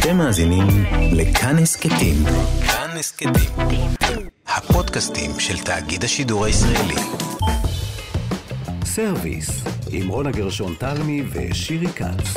אתם מאזינים לכאן הסכתים. כאן הסכתים. הפודקאסטים של תאגיד השידור הישראלי. סרוויס, עם רונה גרשון תלמי ושירי כץ.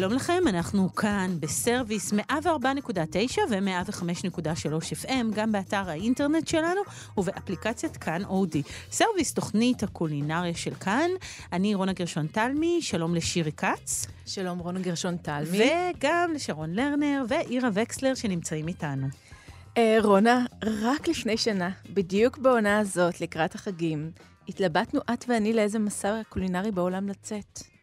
שלום לכם, אנחנו כאן בסרוויס 104.9 ו-105.3 FM, גם באתר האינטרנט שלנו ובאפליקציית כאן אודיו. סרוויס, תוכנית הקולינריה של כאן. אני רונה גרשון תלמי, שלום לשירי כץ. שלום רונה גרשון תלמי. וגם לשרון לרנר ואירה וקסלר שנמצאים איתנו. אה, רונה, רק לפני שנה, בדיוק בעונה הזאת, לקראת החגים, התלבטנו את ואני לאיזה מסע קולינרי בעולם לצאת.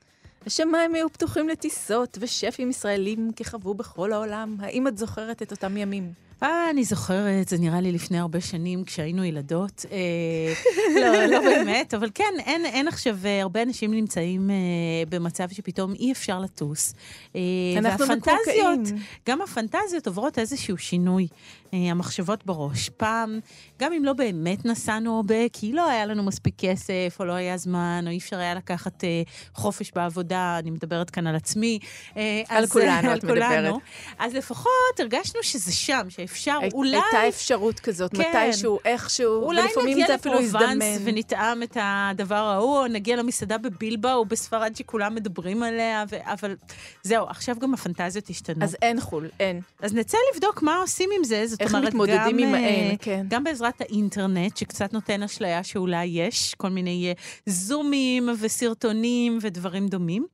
השמיים היו פתוחים לטיסות, ושפים ישראלים כיכבו בכל העולם. האם את זוכרת את אותם ימים? אה, אני זוכרת, זה נראה לי לפני הרבה שנים, כשהיינו ילדות. אה, לא, לא באמת, אבל כן, אין, אין עכשיו, אה, הרבה אנשים נמצאים אה, במצב שפתאום אי אפשר לטוס. אה, אנחנו מקורקעים. גם הפנטזיות עוברות איזשהו שינוי. אה, המחשבות בראש. פעם, גם אם לא באמת נסענו הרבה, כי לא היה לנו מספיק כסף, או לא היה זמן, או אי אפשר היה לקחת אה, חופש בעבודה, אני מדברת כאן על עצמי. אה, על אז, כולנו, על את כולנו. מדברת. אז לפחות הרגשנו שזה שם, שאפשר הי, אולי... הייתה אפשרות כזאת, כן, מתישהו, איכשהו, ולפעמים זה אפילו הזדמן. אולי נגיע לפרובנס ונטעם את הדבר ההוא, או נגיע למסעדה בבילבה או בספרד שכולם מדברים עליה, ו... אבל זהו, עכשיו גם הפנטזיות השתנו. אז אין חו"ל, אין. אז נצא לבדוק מה עושים עם זה. זאת איך אומרת, מתמודדים גם, עם האין, כן. גם בעזרת האינטרנט, שקצת נותן אשליה שאולי יש כל מיני זומים וסרטונים ודברים דומים,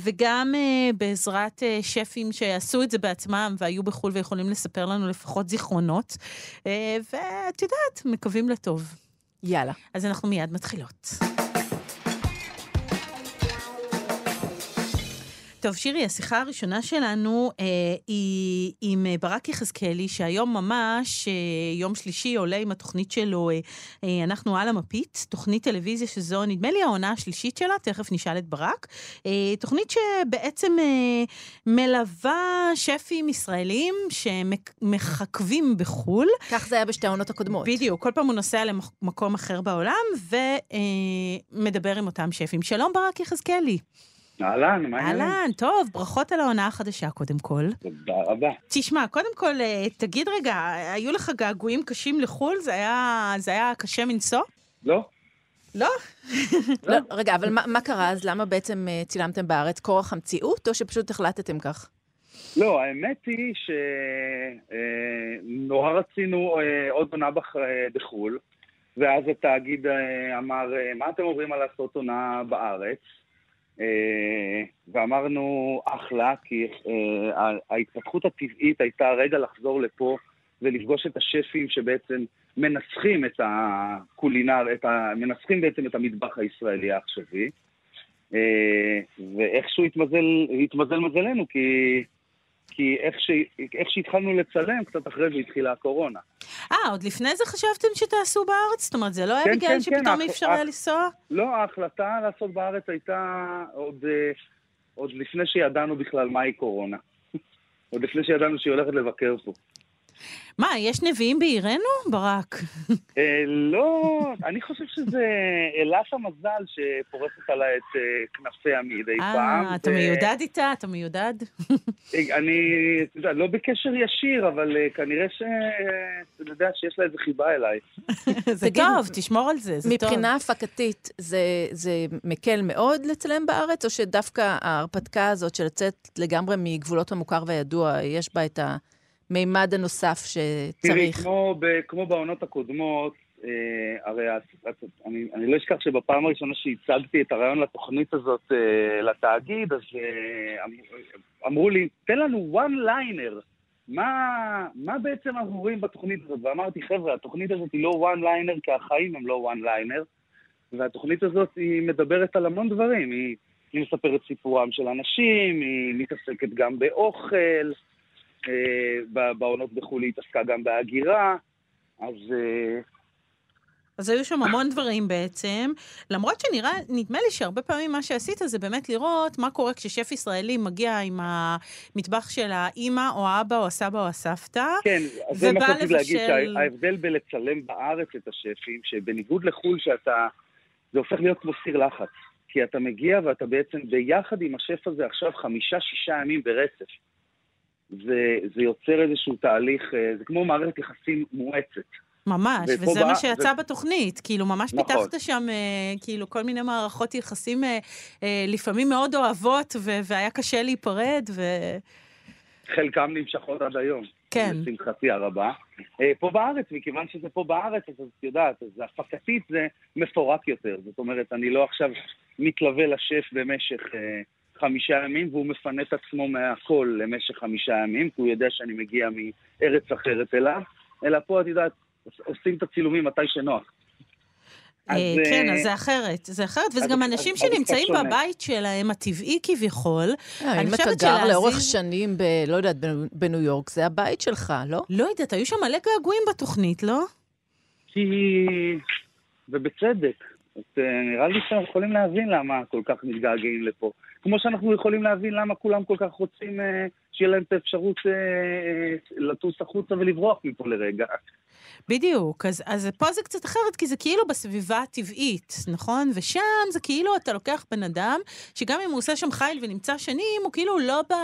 וגם בעזרת שפים שעשו את זה בעצמם והיו בחו"ל ויכולים לספר לנו לפחות זיכרונות, ואת יודעת, מקווים לטוב. יאללה. אז אנחנו מיד מתחילות. טוב, שירי, השיחה הראשונה שלנו אה, היא עם ברק יחזקאלי, שהיום ממש, אה, יום שלישי, עולה עם התוכנית שלו, אה, אה, אנחנו על המפית, תוכנית טלוויזיה שזו, נדמה לי, העונה השלישית שלה, תכף נשאל את ברק. אה, תוכנית שבעצם אה, מלווה שפים ישראלים שמחכבים בחו"ל. כך זה היה בשתי העונות הקודמות. בדיוק, כל פעם הוא נוסע למקום אחר בעולם ומדבר אה, עם אותם שפים. שלום, ברק יחזקאלי. אהלן, מה העניינים? אהלן, טוב, ברכות על העונה החדשה קודם כל. תודה רבה. תשמע, קודם כל, אה, תגיד רגע, היו לך געגועים קשים לחו"ל? זה היה, זה היה קשה מנשוא? לא. לא? לא, רגע, אבל מה, מה קרה אז? למה בעצם uh, צילמתם בארץ? כורח המציאות, או שפשוט החלטתם כך? לא, האמת היא שנורא אה, רצינו אה, עוד עונה בח, אה, בחו"ל, ואז התאגיד אה, אמר, אה, מה אתם אומרים על לעשות עונה בארץ? אה, ואמרנו, אחלה, כי אה, ההתפתחות הטבעית הייתה רגע לחזור לפה ולפגוש את השפים שבעצם מנסחים את הקולינר, את ה... מנסחים בעצם את המטבח הישראלי העכשווי. אה, ואיכשהו התמזל, התמזל מזלנו, כי כי איך, ש... איך שהתחלנו לצלם, קצת אחרי זה התחילה הקורונה. אה, עוד לפני זה חשבתם שתעשו בארץ? זאת אומרת, זה לא היה כן, בגלל כן, שפתאום כן, אי אפשר היה לנסוע? לא, ההחלטה לעשות בארץ הייתה עוד, אה, עוד לפני שידענו בכלל מהי קורונה. עוד לפני שידענו שהיא הולכת לבקר פה. מה, יש נביאים בעירנו, ברק? אה, לא, אני חושב שזה אלת המזל שפורסת עליי את אה, כנפיה מדי פעם. אה, אתה מיודד איתה? אתה מיודד? אני, לא בקשר ישיר, אבל כנראה ש... אתה יודע שיש לה איזה חיבה אליי. זה טוב, תשמור על זה, זה טוב. מבחינה הפקתית, זה מקל מאוד לצלם בארץ, או שדווקא ההרפתקה הזאת של לצאת לגמרי מגבולות המוכר והידוע, יש בה את ה... המימד הנוסף שצריך. תראי, כמו, כמו בעונות הקודמות, אה, הרי אני, אני לא אשכח שבפעם הראשונה שהצגתי את הרעיון לתוכנית הזאת אה, לתאגיד, אז אה, אמ, אמרו לי, תן לנו one liner. מה, מה בעצם אנחנו רואים בתוכנית הזאת? ואמרתי, חבר'ה, התוכנית הזאת היא לא one liner כי החיים הם לא one liner, והתוכנית הזאת היא מדברת על המון דברים. היא, היא מספרת סיפורם של אנשים, היא מתעסקת גם באוכל, בעונות בחו"ל היא התעסקה גם בהגירה, אז, אה, אז היו שם המון דברים בעצם, למרות שנראה, נדמה לי שהרבה פעמים מה שעשית זה באמת לראות מה קורה כששף ישראלי מגיע עם המטבח של האימא או האבא או הסבא או הסבתא, כן, אז זה מה ובא שרציתי להגיד, שההבדל בלצלם בארץ את השפים, שבניגוד לחו"ל שאתה, זה הופך להיות כמו סיר לחץ. כי אתה מגיע ואתה בעצם ביחד עם השף הזה עכשיו חמישה-שישה ימים ברצף. זה, זה יוצר איזשהו תהליך, אה, זה כמו מערכת יחסים מואצת. ממש, וזה בא- מה שיצא ו- בתוכנית, כאילו ממש נכון. פיתחת שם אה, כאילו כל מיני מערכות יחסים אה, אה, לפעמים מאוד אוהבות, ו- והיה קשה להיפרד, ו... חלקם נמשכות עד היום. כן. לשמחתי הרבה. אה, פה בארץ, מכיוון שזה פה בארץ, אז את יודעת, אז הפקתית זה מפורק יותר. זאת אומרת, אני לא עכשיו מתלווה לשף במשך אה, חמישה ימים, והוא מפנה את עצמו מהכל למשך חמישה ימים, כי הוא יודע שאני מגיע מארץ אחרת אליו, אלא פה, את יודעת, עושים את הצילומים מתי שנוח. אז, אה, כן, אה, אז זה אחרת, זה אחרת, וזה אז- גם אז- אנשים אז שנמצאים. בבית שלהם, הטבעי כביכול. אה, אני אם אתה גר לאורך שנים ב... לא יודעת, בניו- יורק, זה הבית שלך, לא? לא יודעת, היו שם מלא געגועים בתוכנית, לא? כי... ובצדק. אז אה, נראה לי שאנחנו יכולים להבין למה כל כך מתגעגעים לפה. כמו שאנחנו יכולים להבין למה כולם כל כך רוצים אה, שיהיה להם את האפשרות אה, אה, לטוס החוצה ולברוח מפה לרגע. בדיוק, אז, אז פה זה קצת אחרת, כי זה כאילו בסביבה הטבעית, נכון? ושם זה כאילו אתה לוקח בן אדם, שגם אם הוא עושה שם חיל ונמצא שנים, הוא כאילו לא ב,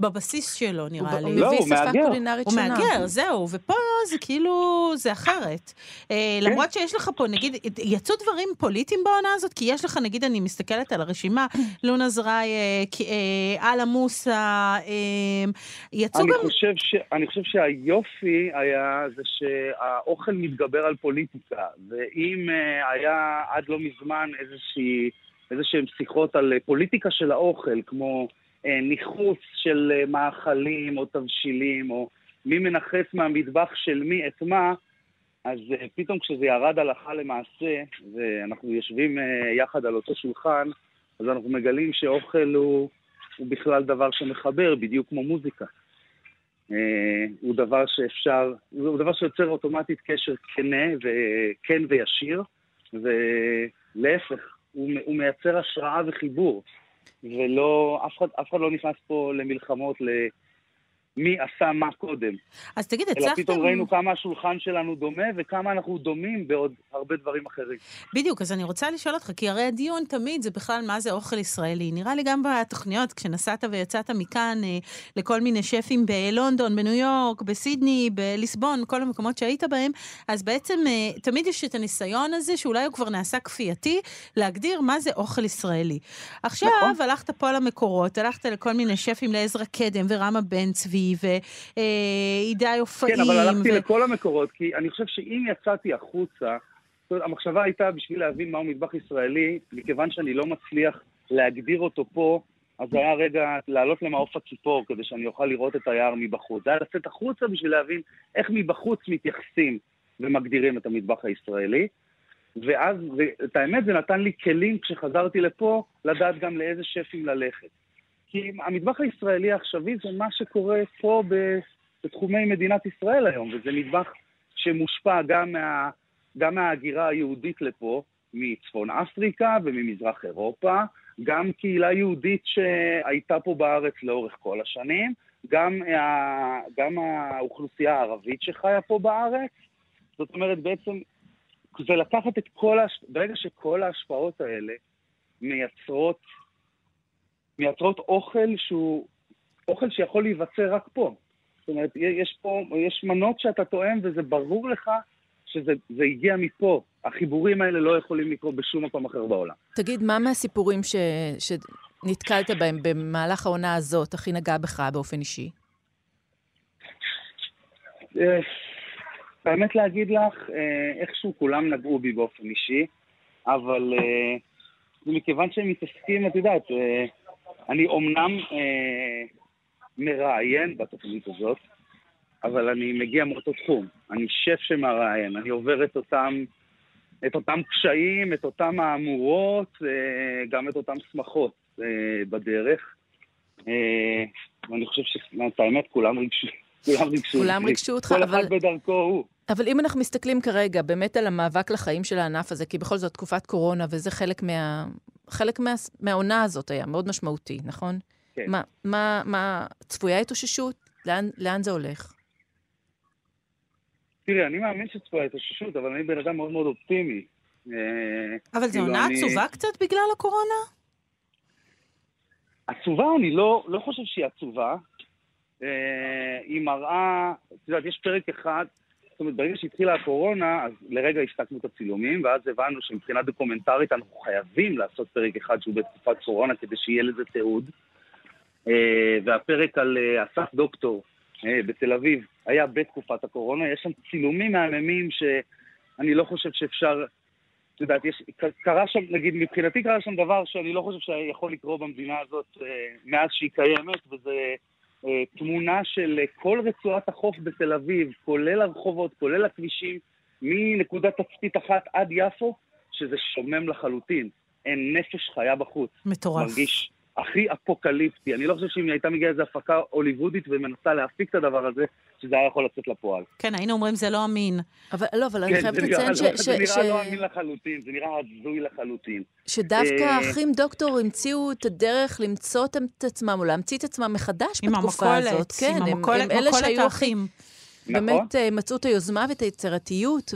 בבסיס שלו, נראה הוא לי. לא, הוא מהגר. הוא. מהגר, זהו, ופה זה כאילו, זה אחרת. אה, כן. למרות שיש לך פה, נגיד, יצאו דברים פוליטיים בעונה הזאת? כי יש לך, נגיד, אני מסתכלת על הרשימה, לונה זרעי, אה, ק- אה, אללה מוסא, אה, יצאו אני גם... חושב, ש... אני חושב שהיופי היה זה שהאוכל מתגבר על פוליטיקה, ואם אה, היה עד לא מזמן איזושהי, איזשהן שיחות על אה, פוליטיקה של האוכל, כמו אה, ניכוס של מאכלים או תבשילים, או מי מנכס מהמטבח של מי את מה, אז פתאום כשזה ירד הלכה למעשה, ואנחנו יושבים יחד על אותו שולחן, אז אנחנו מגלים שאוכל הוא, הוא בכלל דבר שמחבר, בדיוק כמו מוזיקה. אה, הוא דבר שאפשר, הוא דבר שיוצר אוטומטית קשר כנה וכן וישיר, ולהפך, הוא, הוא מייצר השראה וחיבור, ולא, אף אחד, אף אחד לא נכנס פה למלחמות למי עשה מה קודם. אז תגיד, אלא הצלחתם... פתאום ראינו כמה השולחן שלנו דומה וכמה אנחנו דומים בעוד הרבה דברים אחרים. בדיוק, אז אני רוצה לשאול אותך, כי הרי הדיון תמיד זה בכלל מה זה אוכל ישראלי. נראה לי גם בתוכניות, כשנסעת ויצאת מכאן אה, לכל מיני שפים בלונדון, בניו יורק, בסידני, בליסבון, כל המקומות שהיית בהם, אז בעצם אה, תמיד יש את הניסיון הזה, שאולי הוא כבר נעשה כפייתי, להגדיר מה זה אוכל ישראלי. עכשיו, נכון. הלכת פה למקורות, הלכת לכל מיני שפים, לעזרא קדם ורמה בן צבי ועידי אופאים. כן, אבל הלכתי ו- לכל המקורות, כי אני חושב שאם יצאתי החוצה, זאת אומרת, המחשבה הייתה בשביל להבין מהו מטבח ישראלי, מכיוון שאני לא מצליח להגדיר אותו פה, אז זה היה רגע לעלות למעוף הציפור, כדי שאני אוכל לראות את היער מבחוץ. זה היה לצאת החוצה בשביל להבין איך מבחוץ מתייחסים ומגדירים את המטבח הישראלי. ואז, את האמת, זה נתן לי כלים כשחזרתי לפה, לדעת גם לאיזה שפים ללכת. כי המטבח הישראלי העכשווי זה מה שקורה פה בתחומי מדינת ישראל היום, וזה מטבח שמושפע גם, מה, גם מההגירה היהודית לפה, מצפון אפריקה וממזרח אירופה, גם קהילה יהודית שהייתה פה בארץ לאורך כל השנים, גם, ה, גם האוכלוסייה הערבית שחיה פה בארץ. זאת אומרת, בעצם, זה לקחת את כל, ההש... ברגע שכל ההשפעות האלה מייצרות מייצרות אוכל שהוא אוכל שיכול להיווצר רק פה. זאת אומרת, יש פה, יש מנות שאתה טועם וזה ברור לך שזה זה הגיע מפה. החיבורים האלה לא יכולים לקרות בשום מקום אחר בעולם. תגיד, מה מהסיפורים ש... שנתקלת בהם במהלך העונה הזאת הכי נגע בך באופן אישי? אה, האמת להגיד לך, אה, איכשהו כולם נגעו בי באופן אישי, אבל אה, מכיוון שהם מתעסקים, את יודעת, אה, אני אומנם אה, מראיין בתוכנית הזאת, אבל אני מגיע מאותו תחום. אני שף שמראיין, אני עובר את אותם, את אותם קשיים, את אותם מהמורות, אה, גם את אותם שמחות אה, בדרך. אה, ואני חושב שאת האמת, כולם ריגשו. כולם ריגשו כולם. ריגשו אותך, כל אבל- אחד בדרכו הוא. אבל אם אנחנו מסתכלים כרגע באמת על המאבק לחיים של הענף הזה, כי בכל זאת תקופת קורונה, וזה חלק, מה, חלק מה, מהעונה הזאת היה מאוד משמעותי, נכון? כן. מה, מה, מה צפויה התאוששות? לאן, לאן זה הולך? תראי, אני מאמין שצפויה התאוששות, אבל אני בן אדם מאוד מאוד אופטימי. אה, אבל זו כאילו, עונה אני- עצובה קצת בגלל הקורונה? עצובה, אני לא, לא חושב שהיא עצובה. אה, היא מראה, את יודעת, יש פרק אחד, זאת אומרת, ברגע שהתחילה הקורונה, אז לרגע השתקנו את הצילומים, ואז הבנו שמבחינה דוקומנטרית אנחנו חייבים לעשות פרק אחד שהוא בתקופת קורונה כדי שיהיה לזה תיעוד. אה, והפרק על אה, אסף דוקטור אה, בתל אביב היה בתקופת הקורונה, יש שם צילומים מהממים שאני לא חושב שאפשר את יודעת, יש, קרה שם, נגיד, מבחינתי קרה שם דבר שאני לא חושב שיכול לקרות במדינה הזאת מאז שהיא קיימת, וזה תמונה של אה, כל רצועת החוף בתל אביב, כולל הרחובות, כולל הכבישים, מנקודת תצפית אחת עד יפו, שזה שומם לחלוטין. אין נפש חיה בחוץ. מטורף. מרגיש הכי אפוקליפטי. אני לא חושב שאם הייתה מגיעה איזו הפקה הוליוודית ומנסה להפיק את הדבר הזה, שזה היה יכול לצאת לפועל. כן, היינו אומרים זה לא אמין. אבל לא, אבל אני כן, חייבת זה נראה לציין לא- ש- זה ש- נראה ש- לא אמין לחלוטין, זה נראה הזוי לחלוטין. שדווקא אה, האחים דוקטור המציאו את הדרך למצוא את עצמם, או להמציא את עצמם מחדש עם בתקופה המכולת, הזאת. כן, עם הם- המכולת, הם אלה מכולת שהיו הכי... האחים. נכון? באמת אה, מצאו את היוזמה ואת היצירתיות,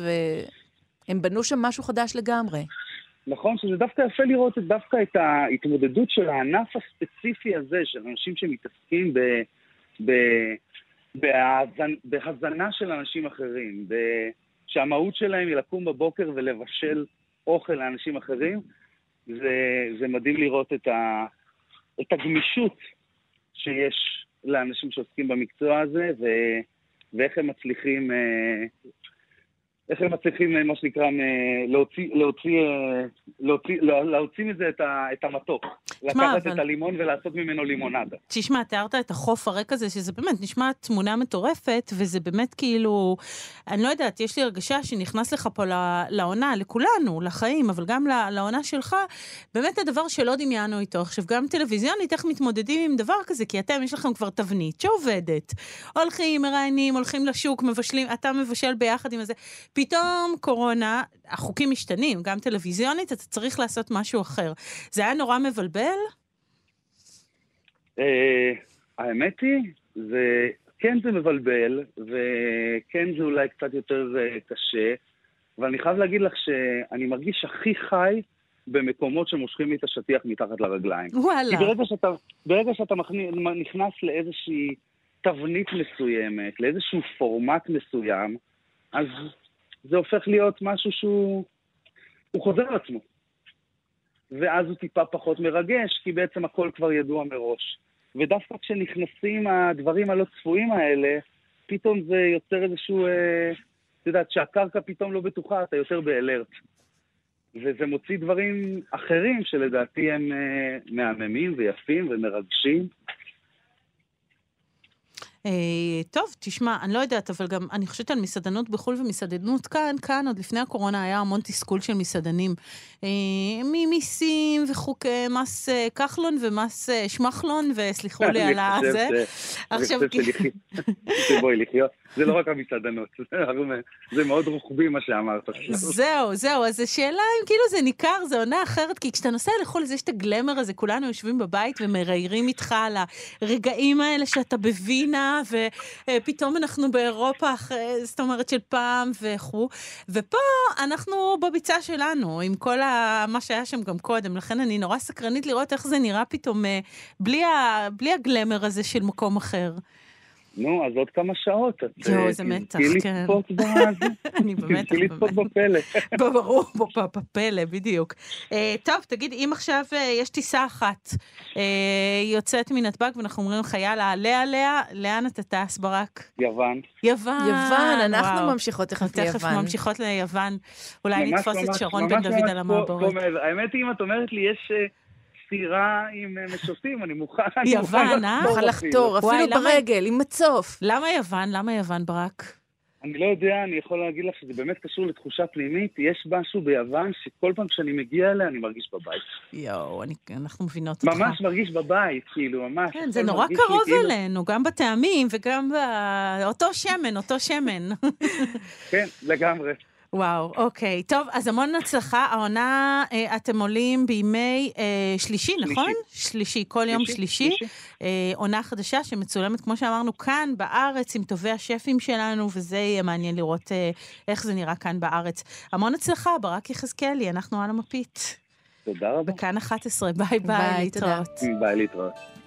והם בנו שם משהו חדש לגמרי. נכון, שזה דווקא יפה לראות את, דווקא את ההתמודדות של הענף הספציפי הזה, של אנשים שמתעסקים ב, ב, בהאזנ, בהזנה של אנשים אחרים, ב, שהמהות שלהם היא לקום בבוקר ולבשל אוכל לאנשים אחרים, זה, זה מדהים לראות את, ה, את הגמישות שיש לאנשים שעוסקים במקצוע הזה, ו, ואיך הם מצליחים... אה, איך הם מצליחים, אה, מה שנקרא, להוציא, להוציא, אה, להוציא, לה- להוציא מזה את, ה, את המתוק. תשמע, לקחת אבל- את הלימון ולעשות ממנו לימונדה. תשמע, תיארת את החוף הריק הזה, שזה באמת נשמע תמונה מטורפת, וזה באמת כאילו, אני לא יודעת, יש לי הרגשה שנכנס לך פה לעונה, לכולנו, לחיים, אבל גם לעונה שלך, באמת הדבר שלא דמיינו איתו. עכשיו, גם טלוויזיונית, איך מתמודדים עם דבר כזה? כי אתם, יש לכם כבר תבנית שעובדת. הולכים, מראיינים, הולכים לשוק, מבשלים, אתה מבשל ביחד עם הזה. פתאום קורונה, החוקים משתנים, גם טלוויזיונית, אתה צריך לעשות משהו אחר. זה היה נורא מבלבל? אה, האמת היא, זה, כן זה מבלבל, וכן זה אולי קצת יותר אה, קשה, אבל אני חייב להגיד לך שאני מרגיש הכי חי במקומות שמושכים לי את השטיח מתחת לרגליים. וואלה. כי ברגע שאתה, ברגע שאתה מכני, נכנס לאיזושהי תבנית מסוימת, לאיזשהו פורמט מסוים, אז זה הופך להיות משהו שהוא הוא חוזר על עצמו. ואז הוא טיפה פחות מרגש, כי בעצם הכל כבר ידוע מראש. ודווקא כשנכנסים הדברים הלא צפויים האלה, פתאום זה יוצר איזשהו, אה, את יודעת, שהקרקע פתאום לא בטוחה, אתה יותר באלרט. וזה מוציא דברים אחרים שלדעתי הם אה, מהממים ויפים ומרגשים. אה, טוב, תשמע, אני לא יודעת, אבל גם אני חושבת על מסעדנות בחו"ל ומסעדנות כאן, כאן עוד לפני הקורונה היה המון תסכול של מסעדנים. אה, ממיסים וחוקי מס אה, כחלון ומס שמחלון, וסליחו לי על הזה. אני חושב שבואי לחיות, זה לא רק המסעדנות, זה זה מאוד רוחבי מה שאמרת. זהו, זהו, אז השאלה אם כאילו זה ניכר, זו עונה אחרת, כי כשאתה נוסע לחו"ל, אז יש את הגלמר הזה, כולנו יושבים בבית ומראיירים איתך על הרגעים האלה שאתה בווינה, ופתאום אנחנו באירופה, אחרי- זאת אומרת של פעם וכו', ופה אנחנו בביצה שלנו, עם כל ה... מה שהיה שם גם קודם, לכן אני נורא סקרנית לראות איך זה נראה פתאום אה, בלי, ה... בלי הגלמר הזה של מקום אחר. נו, אז עוד כמה שעות. יואו, אה, איזה מתח, כן. לצפות בזה. אני באמת, תזכי לצפות. בפלא. ברור, בפלא, בדיוק. אה, טוב, תגיד, אם עכשיו אה, יש טיסה אחת, היא יוצאת מנתב"ג ואנחנו אומרים לך, יאללה, עלה עליה, לאן אתה טס, ברק? יוון. יוון. יוון, אנחנו. ממשיכות תכף תכף ליוון. ממשיכות ליוון. אולי נתפוס את שרון בן דוד על המעבורת. האמת היא, אם את אומרת לי, יש סירה עם אה, משוטים, אני מוכן יוון, מוכן אה? נוכל לחתור אפילו ברגל, עם מצוף. למה יוון? למה יוון, ברק? אני לא יודע, אני יכול להגיד לך שזה באמת קשור לתחושה פנימית. יש משהו ביוון שכל פעם שאני מגיע אליה אני מרגיש בבית. יואו, אני, אנחנו מבינות אותך. ממש מרגיש בבית, כאילו, ממש. כן, זה נורא מרגיש לי קרוב כאילו- אלינו, גם בטעמים וגם ב... אותו שמן, אותו שמן. כן, לגמרי. וואו, אוקיי. טוב, אז המון הצלחה. העונה, אה, אתם עולים בימי אה, שלישי, נכון? שלישי, כל יום שלישי. אה, עונה חדשה שמצולמת, כמו שאמרנו, כאן בארץ, עם טובי השפים שלנו, וזה יהיה מעניין לראות אה, איך זה נראה כאן בארץ. המון הצלחה, ברק יחזקאלי, אנחנו על המפית. תודה רבה. בכאן 11, ביי ביי. להתראות. ביי להתראות.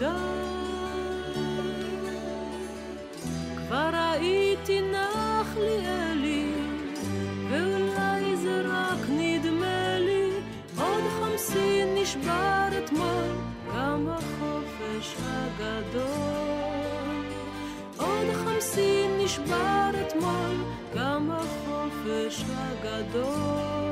לישון מוקדם. כבר ראיתי נחליאלי ואולי זה רק נדמה לי, עוד חמסין נשבר אתמול, גם החופש הגדול. עוד חמסין נשבר אתמול, גם החופש הגדול.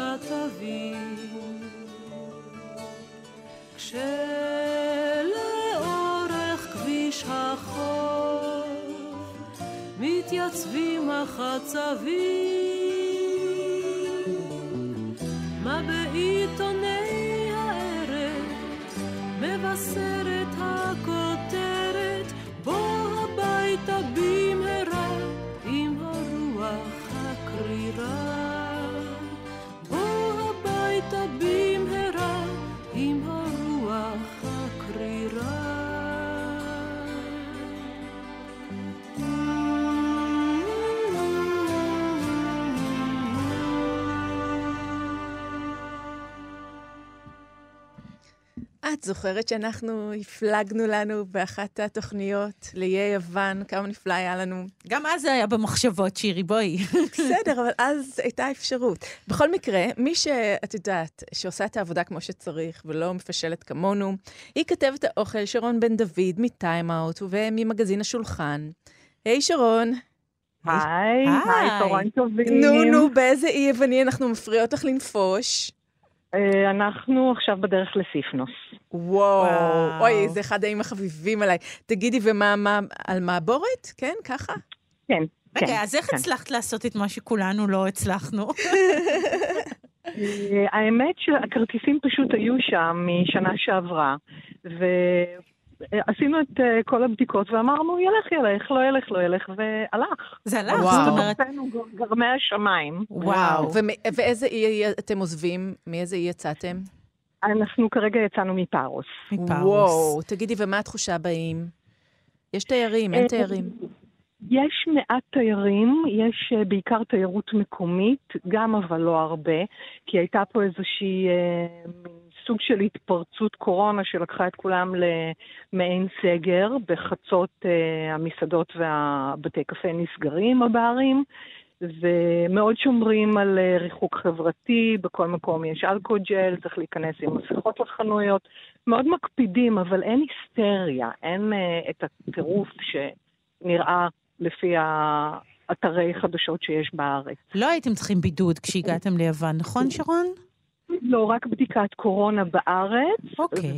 הכתבים. כשלאורך החצבים. את זוכרת שאנחנו הפלגנו לנו באחת התוכניות לאיי יוון, כמה נפלא היה לנו. גם אז זה היה במחשבות, שירי, בואי. בסדר, אבל אז הייתה אפשרות. בכל מקרה, מי שאת יודעת, שעושה את העבודה כמו שצריך ולא מפשלת כמונו, היא כתבת האוכל שרון בן דוד מטיים-אאוט וממגזין השולחן. היי שרון. היי, היי. צהריים טובים. נו, נו, באיזה אי יווני אנחנו מפריעות לך לנפוש? אה, אנחנו עכשיו בדרך לסיפנוס. וואו, וואו. אוי, זה אחד הימים החביבים עליי. תגידי, ומה, מה, על מעבורת? כן, ככה? כן, כן. רגע, אז איך כן. הצלחת לעשות את מה שכולנו לא הצלחנו? אה, האמת שהכרטיסים פשוט היו שם משנה שעברה, ועשינו את אה, כל הבדיקות ואמרנו, ילך, ילך, לא ילך, לא ילך, והלך. זה הלך, וואו. זאת אומרת, גרמי השמיים. וואו. ומ- ואיזה אי אתם עוזבים? מאיזה אי יצאתם? אנחנו כרגע יצאנו מפארוס. מפארוס. וואו, תגידי, ומה התחושה באים? יש תיירים, אין אה, תיירים. יש מעט תיירים, יש אה, בעיקר תיירות מקומית, גם אבל לא הרבה, כי הייתה פה איזושהי אה, מין סוג של התפרצות קורונה שלקחה את כולם למעין סגר. בחצות אה, המסעדות והבתי קפה נסגרים, הברים, ומאוד שומרים על אה, ריחוק חברתי, בכל מקום יש אלכוג'ל, צריך להיכנס עם מסכות לחנויות. מאוד מקפידים, אבל אין היסטריה, אין אה, את הטירוף שנראה לפי האתרי חדשות שיש בארץ. לא הייתם צריכים בידוד כשהגעתם ליוון, נכון, שרון? לא, רק בדיקת קורונה בארץ, אוקיי.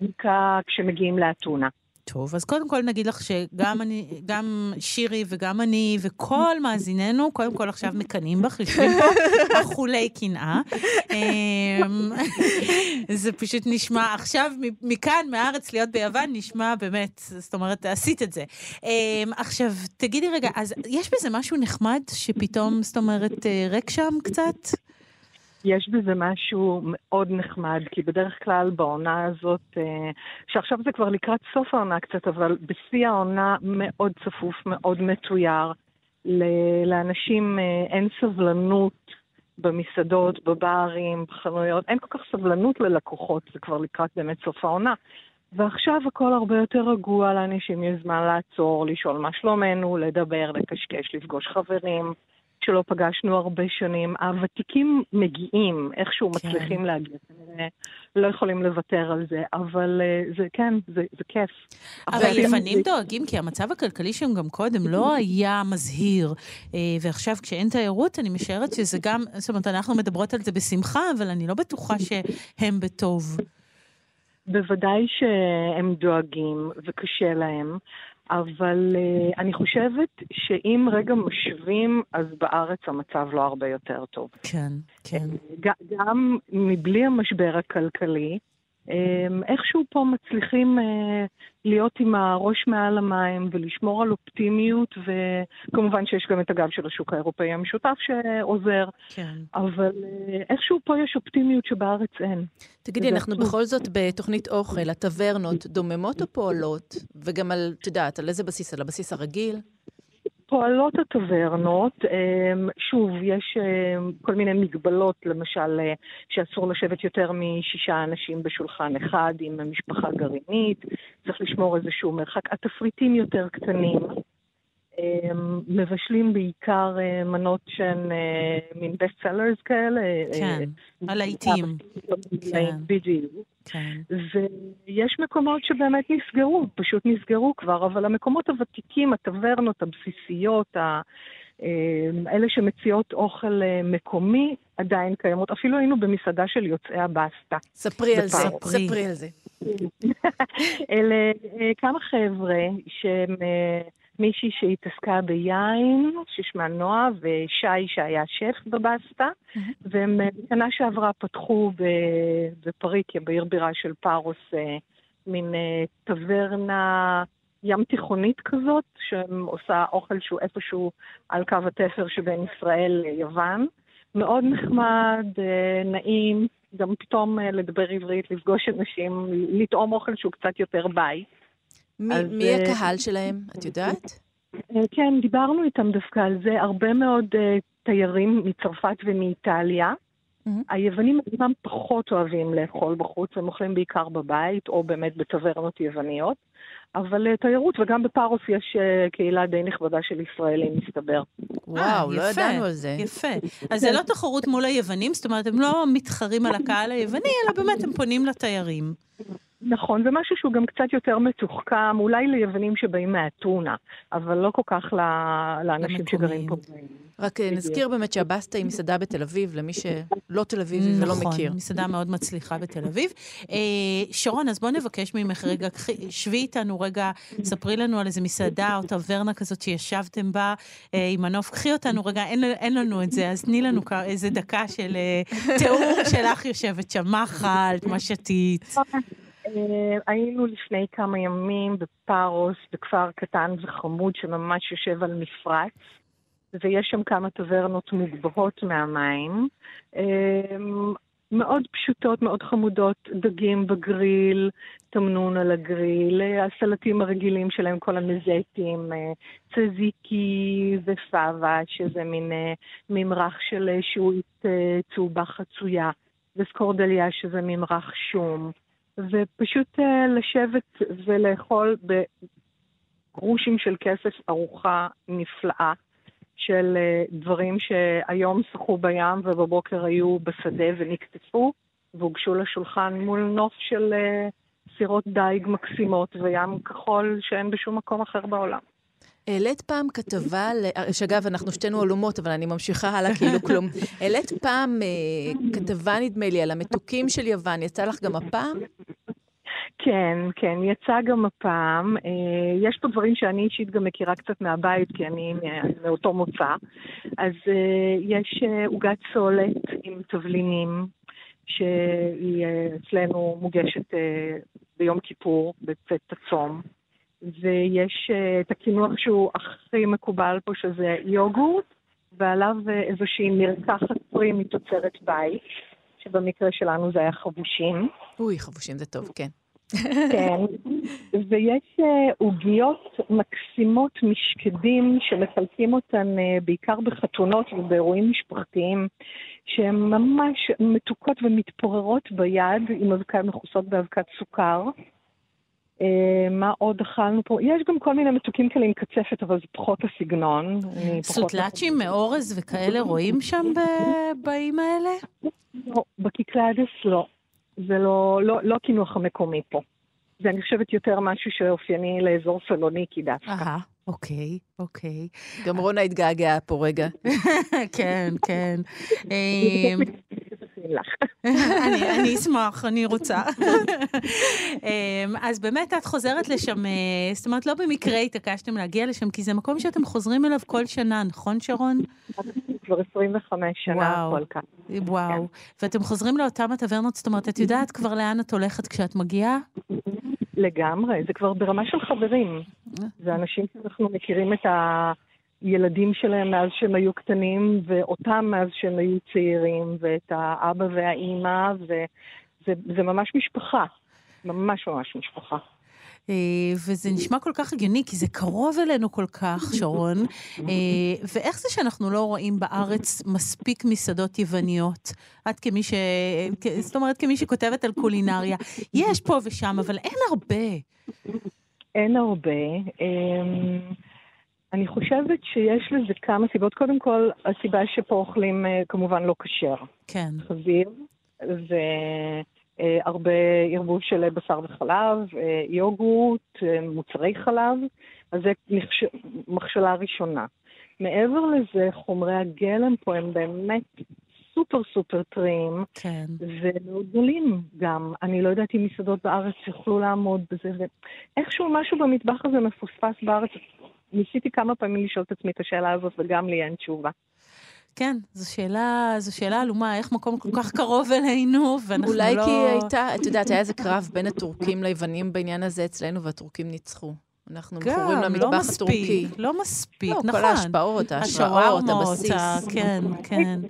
ובדיקה כשמגיעים לאתונה. טוב, אז קודם כל נגיד לך שגם אני, גם שירי וגם אני וכל מאזיננו, קודם כל עכשיו מקנאים בך, יושבים פה אכולי קנאה. אמ, זה פשוט נשמע, עכשיו מכאן, מהארץ להיות ביוון, נשמע באמת, זאת אומרת, עשית את זה. אמ, עכשיו, תגידי רגע, אז יש בזה משהו נחמד שפתאום, זאת אומרת, אה, ריק שם קצת? יש בזה משהו מאוד נחמד, כי בדרך כלל בעונה הזאת, אה, שעכשיו זה כבר לקראת סוף העונה קצת, אבל בשיא העונה מאוד צפוף, מאוד מתויר. לאנשים אה, אין סבלנות במסעדות, בברים, בחנויות, אין כל כך סבלנות ללקוחות, זה כבר לקראת באמת סוף העונה. ועכשיו הכל הרבה יותר רגוע, לאנשים יש זמן לעצור, לשאול מה שלומנו, לדבר, לקשקש, לפגוש חברים. שלא פגשנו הרבה שנים. הוותיקים מגיעים, איכשהו כן. מצליחים להגיע, כנראה לא יכולים לוותר על זה, אבל אה, זה כן, זה, זה כיף. אבל אבל- היוונים דואגים, כי המצב הכלכלי שם גם קודם לא היה מזהיר. אה, ועכשיו, כשאין תיירות, אני משערת שזה גם, זאת אומרת, אנחנו מדברות על זה בשמחה, אבל אני לא בטוחה שהם בטוב. בוודאי שהם דואגים וקשה להם, אבל uh, אני חושבת שאם רגע משווים, אז בארץ המצב לא הרבה יותר טוב. כן, כן. ג- גם מבלי המשבר הכלכלי, איכשהו פה מצליחים uh, להיות עם הראש מעל המים ולשמור על אופטימיות, וכמובן שיש גם את הגב של השוק האירופאי המשותף שעוזר, כן. אבל uh, איכשהו פה יש אופטימיות שבארץ אין. תגידי, אנחנו עצוב. בכל זאת בתוכנית אוכל, הטברנות דוממות או פועלות? וגם על, את יודעת, על איזה בסיס? על הבסיס הרגיל? פועלות הטברנות, אמ, שוב, יש אמ, כל מיני מגבלות, למשל, אה, שאסור לשבת יותר משישה אנשים בשולחן אחד עם משפחה גרעינית, צריך לשמור איזשהו מרחק. התפריטים יותר קטנים. אמ, מבשלים בעיקר אה, מנות שהן אה, מין best sellers כאלה. אה, כן, הלהיטים. כן. בדיוק. כן. ויש מקומות שבאמת נסגרו, פשוט נסגרו כבר, אבל המקומות הוותיקים, הטברנות הבסיסיות, אה, אלה שמציעות אוכל מקומי, עדיין קיימות. אפילו היינו במסעדה של יוצאי הבסטה. ספרי על זה. ספרי על זה. אלה כמה חבר'ה שהם מישהי שהתעסקה ביין, ששמה נועה, ושי שהיה שף בבסטה, והם אה, בשנה שעברה פתחו בפריקיה, בעיר בירה של פארוס, אה, מין אה, טברנה ים תיכונית כזאת, שעושה אוכל שהוא איפשהו על קו התפר שבין ישראל ליוון. מאוד נחמד, נעים, גם פתאום לדבר עברית, לפגוש אנשים, לטעום אוכל שהוא קצת יותר בית. מי, אז, מי אה, הקהל שלהם? את יודעת? אה, כן, דיברנו איתם דווקא על זה, הרבה מאוד אה, תיירים מצרפת ומאיטליה. היוונים עצמם פחות אוהבים לאכול בחוץ, הם אוכלים בעיקר בבית, או באמת בטברנות יווניות. אבל תיירות, וגם בפארוס יש קהילה די נכבדה של ישראלים, מסתבר. וואו, לא ידענו על זה. יפה. אז זה לא תחרות מול היוונים, זאת אומרת, הם לא מתחרים על הקהל היווני, אלא באמת הם פונים לתיירים. נכון, זה משהו שהוא גם קצת יותר מתוחכם, אולי ליוונים שבאים מאתונה, אבל לא כל כך לאנשים. שגרים פה. רק אה, נזכיר באמת שהבסטה היא מסעדה בתל אביב, למי שלא תל אביבי ולא מכיר. נכון, מסעדה מאוד מצליחה בתל אביב. אה, שרון, אז בואי נבקש ממך רגע, שבי איתנו רגע, ספרי לנו על איזה מסעדה או טברנה כזאת שישבתם בה אה, עם מנוף. קחי אותנו רגע, אין, אין לנו את זה, אז תני לנו איזה דקה של תיאור שלך יושבת שם, מה אכלת, מה שתית. אה, היינו לפני כמה ימים בפארוס, בכפר קטן וחמוד שממש יושב על מפרץ, ויש שם כמה טברנות מוגבהות מהמים. אה, מאוד פשוטות, מאוד חמודות, דגים בגריל, תמנון על הגריל, אה, הסלטים הרגילים שלהם, כל המזטים, צזיקי ופאבה, שזה מין ממרח של שעועית אה, צהובה חצויה, וסקורדליה, שזה ממרח שום. ופשוט אה, לשבת ולאכול בגרושים של כסף ארוחה נפלאה של אה, דברים שהיום שחו בים ובבוקר היו בשדה ונקטפו והוגשו לשולחן מול נוף של אה, סירות דייג מקסימות וים כחול שאין בשום מקום אחר בעולם. העלית פעם כתבה, שאגב, אנחנו שתינו עלומות, אבל אני ממשיכה הלאה כאילו כלום. העלית פעם אה, כתבה, נדמה לי, על המתוקים של יוון, יצא לך גם הפעם? כן, כן, יצא גם הפעם. אה, יש פה דברים שאני אישית גם מכירה קצת מהבית, כי אני מאותו מוצא. אז אה, יש עוגת סולת עם תבלינים, שהיא אצלנו מוגשת ביום כיפור, בצאת הצום. ויש אה, את הקינוח שהוא הכי מקובל פה, שזה יוגורט, ועליו אה, איזושהי מרקחת פרי מתוצרת בית, שבמקרה שלנו זה היה חבושים. אוי, חבושים זה טוב, כן. כן, ויש אה, עוגיות מקסימות משקדים שמחלקים אותן בעיקר בחתונות ובאירועים משפחתיים, שהן ממש מתוקות ומתפוררות ביד, עם אבקה מכוסות באבקת סוכר. אה, מה עוד אכלנו פה? יש גם כל מיני מתוקים כאלה עם קצפת, אבל זה פחות הסגנון. סוטלצ'ים מאורז וכאלה רואים שם ב- באיים האלה? לא, בקיקלדס לא. זה לא, לא, לא הקינוח המקומי פה. זה, אני חושבת, יותר משהו שאופייני לאזור סלוניקי דווקא. אהה, אוקיי, אוקיי. גם רונה התגעגעה פה רגע. כן, כן. אמ, לך. אני, אשמח, אני רוצה. אמ, אז באמת את חוזרת לשם, אה, זאת אומרת, לא במקרה התעקשתם להגיע לשם, כי זה מקום שאתם חוזרים אליו כל שנה, נכון, שרון? כבר 25 שנה. הכל כאן. וואו. ואתם חוזרים לאותם הטברנות, זאת אומרת, את יודעת כבר לאן את הולכת כשאת מגיעה? לגמרי, זה כבר ברמה של חברים. זה אנשים שאנחנו מכירים את הילדים שלהם מאז שהם היו קטנים, ואותם מאז שהם היו צעירים, ואת האבא והאימא, וזה זה ממש משפחה. ממש ממש משפחה. אה, וזה נשמע כל כך הגיוני, כי זה קרוב אלינו כל כך, שרון. אה, ואיך זה שאנחנו לא רואים בארץ מספיק מסעדות יווניות? את כמי ש... זאת אומרת, כמי שכותבת על קולינריה. יש פה ושם, אבל אין הרבה. אין הרבה. אני חושבת שיש לזה כמה סיבות. קודם כל, הסיבה שפה אוכלים אה, כמובן לא כשר. כן. חזיר, והרבה ערבוב של בשר וחלב, אה, יוגורט, אה, מוצרי חלב, אז זה נכש... מכשלה ראשונה. מעבר לזה, חומרי הגלם פה הם באמת סופר סופר טריים, כן. ומאוד גדולים גם. אני לא יודעת אם מסעדות בארץ יוכלו לעמוד בזה, ואיכשהו משהו במטבח הזה מפוספס בארץ. ניסיתי כמה פעמים לשאול את עצמי את השאלה הזאת, וגם לי אין תשובה. כן, זו שאלה, זו שאלה עלומה, איך מקום כל כך קרוב אלינו, ואנחנו אולי לא... כי הייתה, את יודעת, היה איזה קרב בין הטורקים ליוונים בעניין הזה אצלנו, והטורקים ניצחו. אנחנו מכורים גם, למטבח לא הטורקי. מספיק, לא מספיק, לא, נכון. כל ההשפעות, ההשראות, הבסיס. ה- כן, כן.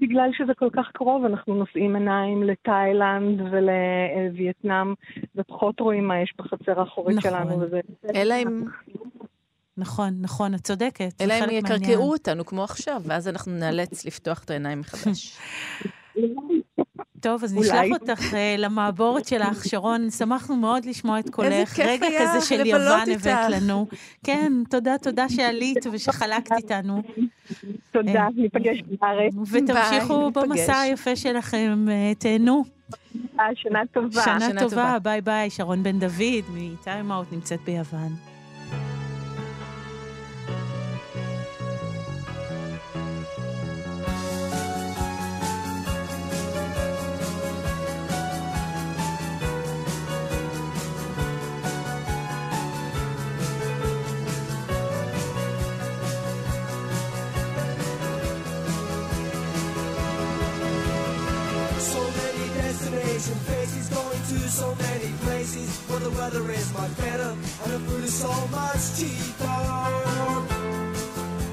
בגלל שזה כל כך קרוב, אנחנו נושאים עיניים לתאילנד ולווייטנאם, ופחות רואים מה יש בחצר האחורית נכון. שלנו, וזה... אלא אם, נכון, נכון, את צודקת. אלא אם יקרקעו. אותנו כמו עכשיו, ואז אנחנו נאלץ לפתוח את העיניים מחדש. טוב, אז אולי. נשלח אותך אה, למעבורת שלך, שרון. שמחנו מאוד לשמוע את קולך. כיף רגע היה כזה של יוון. הבאת לנו. כן, תודה, תודה שעלית ושחלקת איתנו. תודה, אה, ניפגש בארץ. ותמשיכו במסע. היפה שלכם, אה, תהנו. שנה טובה. שנה טובה, טובה. ביי ביי. שרון בן דוד מ Time Out נמצאת ביוון. To so many places where the weather is much better and the food is so much cheaper.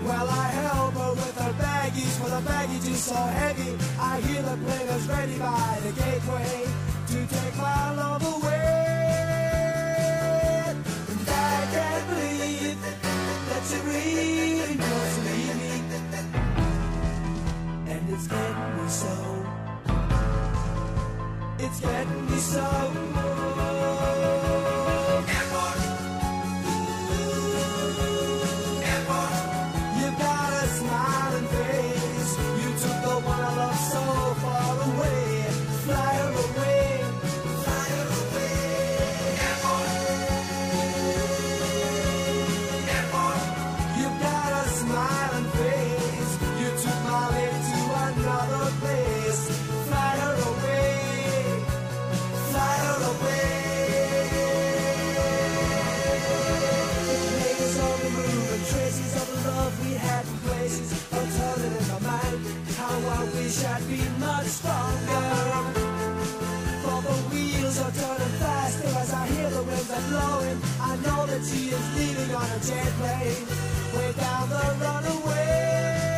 Well, I help her with her baggage, for the baggage is so heavy. I hear the plane is ready by the gateway to take my love away. And I can't believe that she really to leave me. And it's getting me so. It's getting me so. She is leaving on a jet plane, down the runaway.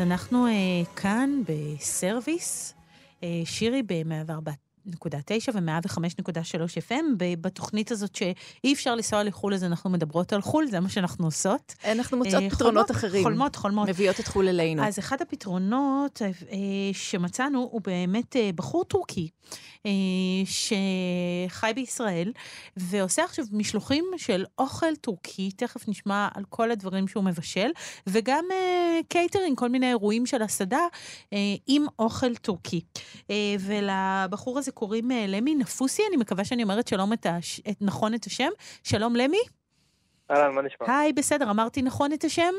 אז אנחנו אה, כאן בסרוויס, אה, שירי ב-104 ו-105.3 FM. בתוכנית הזאת שאי אפשר לנסוע לחו"ל, אז אנחנו מדברות על חו"ל, זה מה שאנחנו עושות. אנחנו מוצאות אה, פתרונות אחרים. חולמות, חולמות. מביאות את חו"ל אלינו. אז אחד הפתרונות אה, שמצאנו הוא באמת אה, בחור טורקי אה, שחי בישראל ועושה עכשיו משלוחים של אוכל טורקי, תכף נשמע על כל הדברים שהוא מבשל, וגם אה, קייטרינג, כל מיני אירועים של הסעדה אה, עם אוכל טורקי. אה, ולבחור הזה קוראים אה, למי נפוסי, אני מקווה שאני אומרת שלום את הש... את, נכון את השם. שלום למי? אהלן, מה נשמע? היי, בסדר, אמרתי נכון את השם?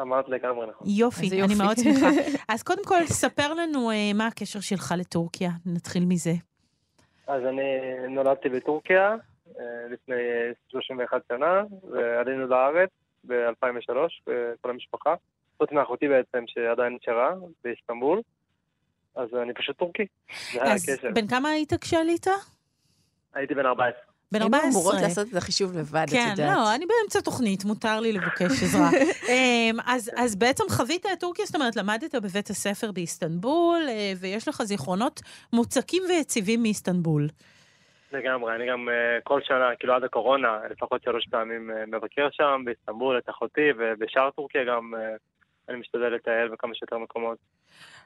אמרת לגמרי נכון. יופי, אני יופי. מאוד שמחה. אז קודם כל, ספר לנו אה, מה הקשר שלך לטורקיה, נתחיל מזה. אז אני נולדתי בטורקיה אה, לפני 31 שנה, ועלינו לארץ ב-2003, כל המשפחה. חוץ מאחותי בעצם, שעדיין נשארה, באיסטנבול. אז אני פשוט טורקי. אז. בן כמה היית כשעלית? הייתי בן 14. בן היינו 14. אמורות לעשות את החישוב לבד, את כן, יודעת. לא, אני באמצע תוכנית, מותר לי לבקש עזרה. אמ, אז, אז בעצם חווית את טורקיה, זאת אומרת, למדת בבית הספר באיסטנבול, אה, ויש לך זיכרונות מוצקים ויציבים מאיסטנבול. לגמרי, אני גם אה, כל שנה, כאילו עד הקורונה, לפחות שלוש פעמים אה, מבקר שם, באיסטנבול, את אחותי, ובשאר טורקיה גם אני משתדל לטייל בכמה שיותר מקומות.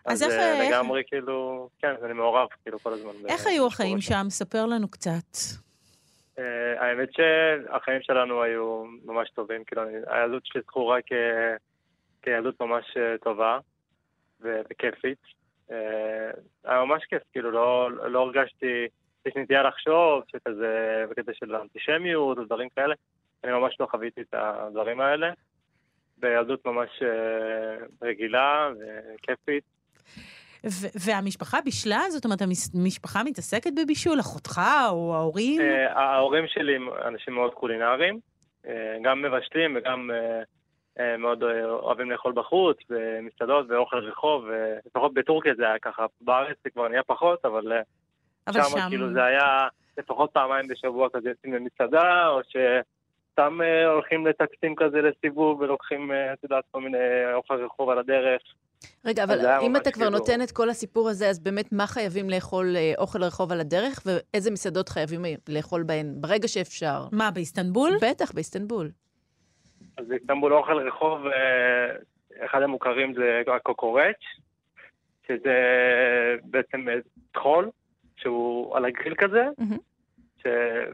אז אז איך- אה, איך- לגמרי, כאילו, כן, אני מעורב, כאילו, כל הזמן. איך היו החיים שם? ספר לנו קצת. אה, האמת שהחיים שלנו היו ממש טובים, כאילו, הילדות שלי זכורה כ- כילדות ממש אה, טובה ו- וכיפית. אה, היה ממש כיף, כאילו, לא, לא הרגשתי, יש נטייה לחשוב שכזה, בקטע של אנטישמיות ודברים כאלה, אני ממש לא חוויתי את הדברים האלה. בילדות ממש אה, רגילה וכיפית. ו- והמשפחה בישלה? זאת אומרת, המשפחה מתעסקת בבישול? אחותך או ההורים? אה, ההורים שלי הם אנשים מאוד קולינריים, אה, גם מבשלים וגם אה, מאוד אוהבים לאכול בחוץ, במסעדות ואוכל רחוב, לפחות בטורקיה זה היה ככה, בארץ זה כבר נהיה פחות, אבל אבל שם כאילו זה היה לפחות פעמיים בשבוע כזה יוצאים למסעדה, או שסתם אה, הולכים לטקסים כזה לסיבוב ולוקחים, את יודעת, כל מיני אוכל רחוב על הדרך. רגע, אבל אם אתה כבר נותן את כל הסיפור הזה, אז באמת מה חייבים לאכול אה, אוכל רחוב על הדרך, ואיזה מסעדות חייבים לאכול בהן ברגע שאפשר? מה, באיסטנבול? בטח, באיסטנבול. אז באיסטנבול אוכל רחוב, אה, אחד המוכרים זה הקוקורץ', שזה בעצם אה, טחול, שהוא על הגריל כזה, מהמם. ש...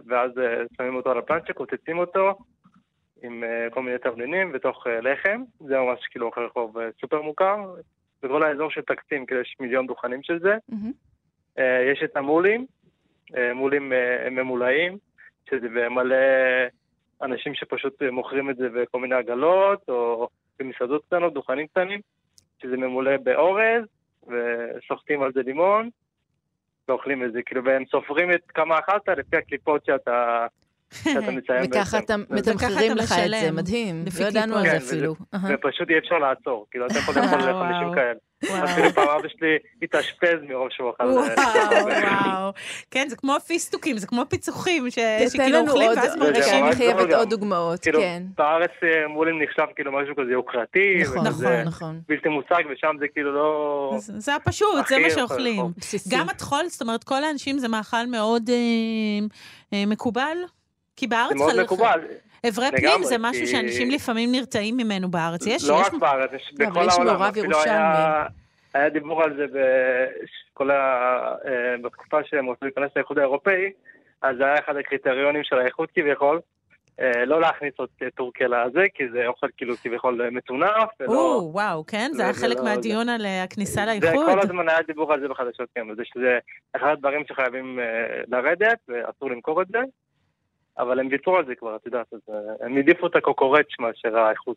ואז שמים אותו על הפלנצ'ה, קוצצים אותו עם אה, כל מיני תבלינים בתוך אה, לחם, זה ממש כאילו אוכל רחוב אה, סופר מוכר. בכל האזור של טקסים, כאילו יש מיליון דוכנים של זה. יש את המולים, מולים ממולאים, שזה במלא אנשים שפשוט מוכרים את זה בכל מיני עגלות, או במסעדות קטנות, דוכנים קטנים, שזה ממולא באורז, וסוחטים על זה לימון, ואוכלים את זה, כאילו, והם סופרים את כמה אכלת לפי הקליפות שאתה, שאתה מציין וככה אתה מתמחרים לך את זה. מדהים. לא ידענו על. זה כן, אפילו. אהה. ופשוט אי אפשר לעצור, כאילו, אתה יכול לאכול וואו. 50 כאלה. אפילו פעם אבא שלי התאשפז מרוב שהוא אכל. וואו, אה, וואו. כן, זה כמו פיסטוקים, זה כמו פיצוחים, שכאילו לנו אוכלים ואז מרגישים. אני ממש חייבת עוד. דוגמאות, כאילו, כן. בארץ אה, מולים נחשב כאילו משהו כזה יוקרתי, נכון, נכון. נכון. בלתי מושג, ושם זה כאילו לא... זה הפשוט, זה מה שאוכלים. גם הטחול, זאת אומרת, כל האנשים זה מאכל מאוד אה, אה, מקובל? כי בארץ... זה מאוד מקובל. אברי פנים זה משהו כי- שאנשים לפעמים נרתעים ממנו בארץ. יש, לא יש... רק בארץ, יש בכל יש העולם. מעורב אפילו ירושלמי. היה- היה דיבור על זה בכל ה... אה, בתקופה שהם רצו להיכנס לאיחוד האירופאי, אז זה היה אחד הקריטריונים של האיחוד כביכול. אה, לא להכניס את טורקיה לזה, כי זה אוכל כאילו כביכול מטונף. או, וואו, כן? זה היה זה חלק לא- מהדיון על אה, הכניסה זה לאיחוד. כל הזמן היה דיבור על זה בחדשות, כן, וזה שזה אחד הדברים שחייבים לרדת, ואסור למכור את זה, אבל הם ויתרו על זה כבר, את יודעת, אז אה, הם העדיפו את הקוקורץ' מאשר האיכות.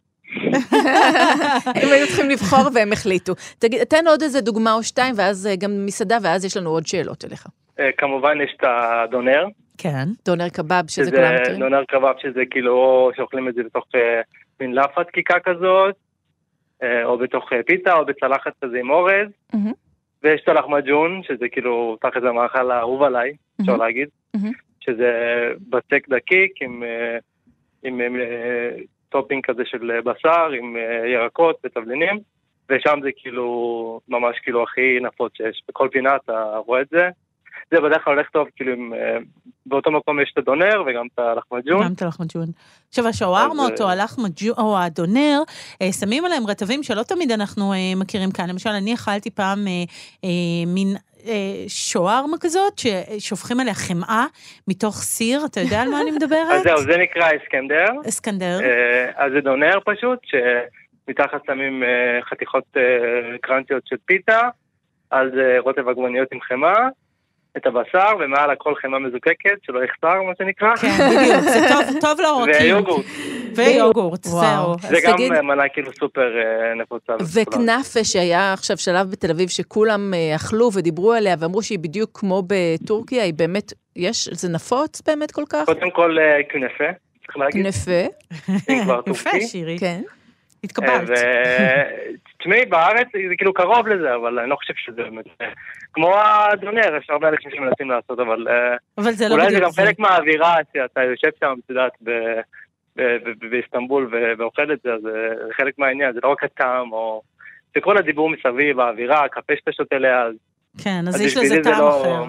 הם היו צריכים לבחור והם החליטו. תגיד, תן עוד איזה דוגמה או שתיים, ואז אה, גם מסעדה, ואז יש לנו עוד שאלות אליך. אה, כמובן יש את הדונר, כן. דונר קבב, שזה שזה כולם מכירים. דונר קבב שזה כאילו, או שאוכלים את זה בתוך מין לאפה דקיקה כזאת, או בתוך פיתה, או בצלחת כזה עם אורז. ויש את הלחמג'ון, שזה כאילו, תכל'ס המאכל האהוב עליי, אפשר. להגיד. שזה בצק דקיק עם, אה, עם אה, topping כזה של בשר, עם אה, ירקות ותבלינים, ושם זה כאילו ממש כאילו הכי נפוץ שיש. בכל פינה אתה רואה את זה. זה בדרך כלל הולך טוב, כאילו, אה, באותו מקום יש את הדונר וגם את הלחמג'ון. גם את הלחמג'ון. עכשיו, השווארמות או הלחמג'ון או הדונר, שמים עליהם רטבים שלא תמיד אנחנו מכירים כאן. למשל, אני אכלתי פעם מין... אה, שווארמה כזאת, ששופכים עליה חמאה מתוך סיר, אתה יודע על מה אני מדברת? אז זהו, זה נקרא אסקנדר. אסקנדר. אה, אז זה דונר פשוט, שמתחת שמים אה, חתיכות אה, קרנציות של פיתה, אז אה, רוטב עגבניות עם חמאה, את הבשר, ומעל הכל חמאה מזוקקת, שלא יחסר, מה שנקרא. כן, בדיוק, זה טוב, טוב לעורקים. ויוגורט. ויוגורט. זהו. זה גם תגיד- אה, מנה כאילו סופר אה, נפוצה. וכנאפה, שהיה עכשיו שלב בתל אביב שכולם אה, אכלו ודיברו עליה ואמרו שהיא בדיוק כמו בטורקיה, היא באמת, יש, זה נפוץ באמת כל כך? קודם כל כנפה, צריך להגיד, כנפה, אם כבר יפה, טורקי. שירי. כן. התקבלת. אה, תשמעי, בארץ זה כאילו קרוב לזה, אבל אני לא חושב שזה באמת... אה, כמו הדונר, יש הרבה אנשים שמנסים לעשות, אבל אה, אבל זה לא אולי זה בדיוק גם חלק מהאווירה שאתה יושב שם, את יודעת, באיסטנבול ואוכל את זה, אז זה חלק מהעניין, זה לא רק הטעם, או... זה כל הדיבור מסביב, האווירה, הקפה שאתה שותה ליד. כן, אז יש לזה זה טעם לא- אחר.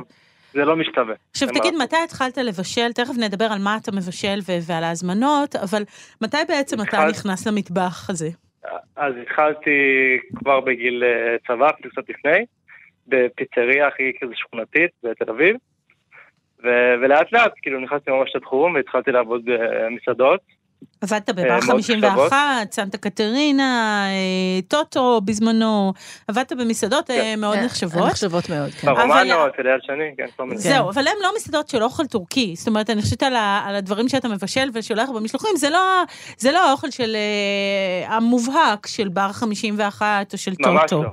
זה לא משתווה. עכשיו תגיד, לעשות. מתי התחלת לבשל? תכף נדבר על מה אתה מבשל ו- ועל ההזמנות, אבל מתי בעצם אתה נכנס למטבח הזה? אז התחלתי כבר בגיל אה, צבא, קצת לפני, בפיצריה הכי כזה שכונתית בתל אביב. ו- ולאט לאט, כאילו, נכנסתי ממש לתחום והתחלתי לעבוד במסעדות. עבדת אה, בבר מאוד 51, סנטה קטרינה, אה, טוטו בזמנו, עבדת במסעדות אה, כן. מאוד נחשבות. נחשבות מאוד, כן. ברומנות, אליעד שני, כן, כל מיני. זהו, אבל הם לא מסעדות של אוכל טורקי. זאת אומרת, אני חושבת על, הדברים שאתה מבשל ושולח במשלוחים, זה לא, זה לא האוכל של המובהק של בר 51 או של ממש טוטו. לא.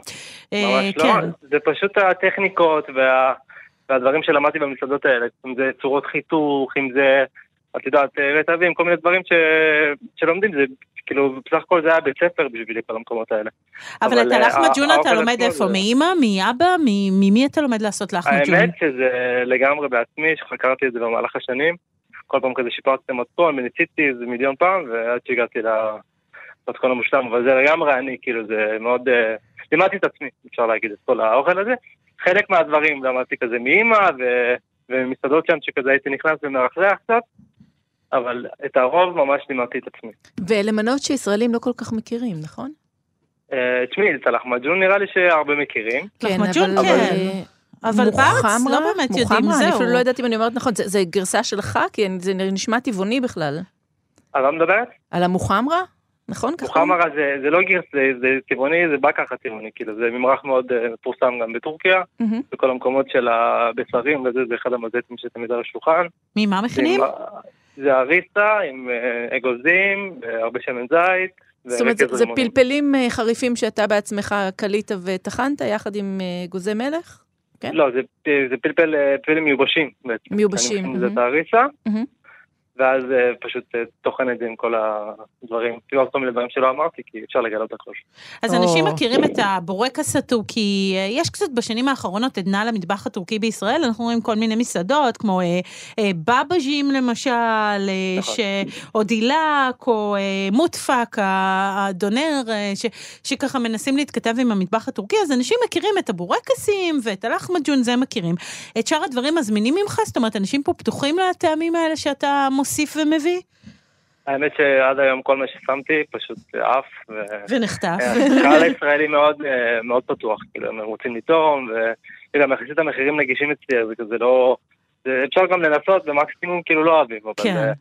ממש לא. כן. זה פשוט הטכניקות וה... והדברים שלמדתי במסעדות האלה, אם זה צורות חיתוך, אם זה, את יודעת, רטבים, כל מיני דברים ש... שלומדים, זה כאילו, בסך הכל זה היה בית ספר בשבילי כל המקומות האלה. אבל אבל, את אה, הלחמג'ון האוכל אתה לומד איפה? זה- מאימא? מאבא? ממי אתה לומד לעשות לחמג'ון? האמת שזה לגמרי בעצמי, שחקרתי את זה במהלך השנים. כל פעם כזה שיפרתי את המתכון וניסיתי איזה מיליון פעם, ועד שהגעתי למתכון המושלם, אבל זה לגמרי אני, כאילו, זה מאוד... אה, לימדתי את עצמי, אפשר להגיד, את כל האוכל הזה. חלק מהדברים למדתי כזה מאימא, ו... ומסעדות שם שכזה הייתי נכנס ומרחרח קצת, אבל את הרוב ממש לימדתי את עצמי. ואלה מנות שישראלים לא כל כך מכירים, נכון? אה, תשמעי, את הלחמג'ון נראה לי שהרבה מכירים. לחמג'ון, אבל- כן. אה, אבל בארץ? לא באמת יודעים, מוחמרה? אני זהו. אפילו לא יודעת אם אני אומרת נכון, זה, זה גרסה שלך? כי זה נשמע טבעוני בכלל. על מה מדברת? על המוחמרה? נכון? ככה? מוחמרה זה, זה לא גירס, זה, זה טבעוני, זה בא ככה טבעוני, כאילו זה ממרח מאוד אה, מפורסם גם בטורקיה, מהמם. בכל המקומות של הבשרים וזה, זה אחד המזטים שתמיד על השולחן. ממה מכינים? זה אריסה עם אה, אגוזים, הרבה שמן זית. זאת אומרת, זה, זה. פלפלים אה, חריפים שאתה בעצמך קלית וטחנת יחד עם אה, גוזי מלח? כן? לא, זה, זה פלפל, פלפלים מיובשים בעצם. מיובשים, אני מכין לזה. את האריסה, מהמם. ואז אה, פשוט אה, טוחן את זה עם כל הדברים, כאילו עוד כל מיני דברים שלא אמרתי, כי אפשר לגלות הכל. אז אנשים. מכירים את הבורקס הטורקי, אה, יש קצת בשנים האחרונות עדנה למטבח הטורקי בישראל, אנחנו רואים כל מיני מסעדות, כמו בבאז'ים למשל, נכון. ש- או דילק, או מוטפק, הדונר, ש, שככה מנסים להתכתב עם המטבח הטורקי, אז אנשים מכירים את הבורקסים ואת הלחמג'ון, זה מכירים. את שאר הדברים מזמינים ממך? זאת אומרת, אנשים פה פתוחים לטעמים האלה שאתה מוסיף ומביא? האמת שעד היום כל מה ששמתי פשוט עף, ו... ונחטף. הקהל הישראלי מאוד, אה, מאוד פתוח, כאילו, הם רוצים לטעום, וגם יחסית המחירים נגישים אצלי, אז זה כזה לא... זה, אפשר גם לנסות, ומקסימום כאילו לא אוהבים, אבל כן, אה,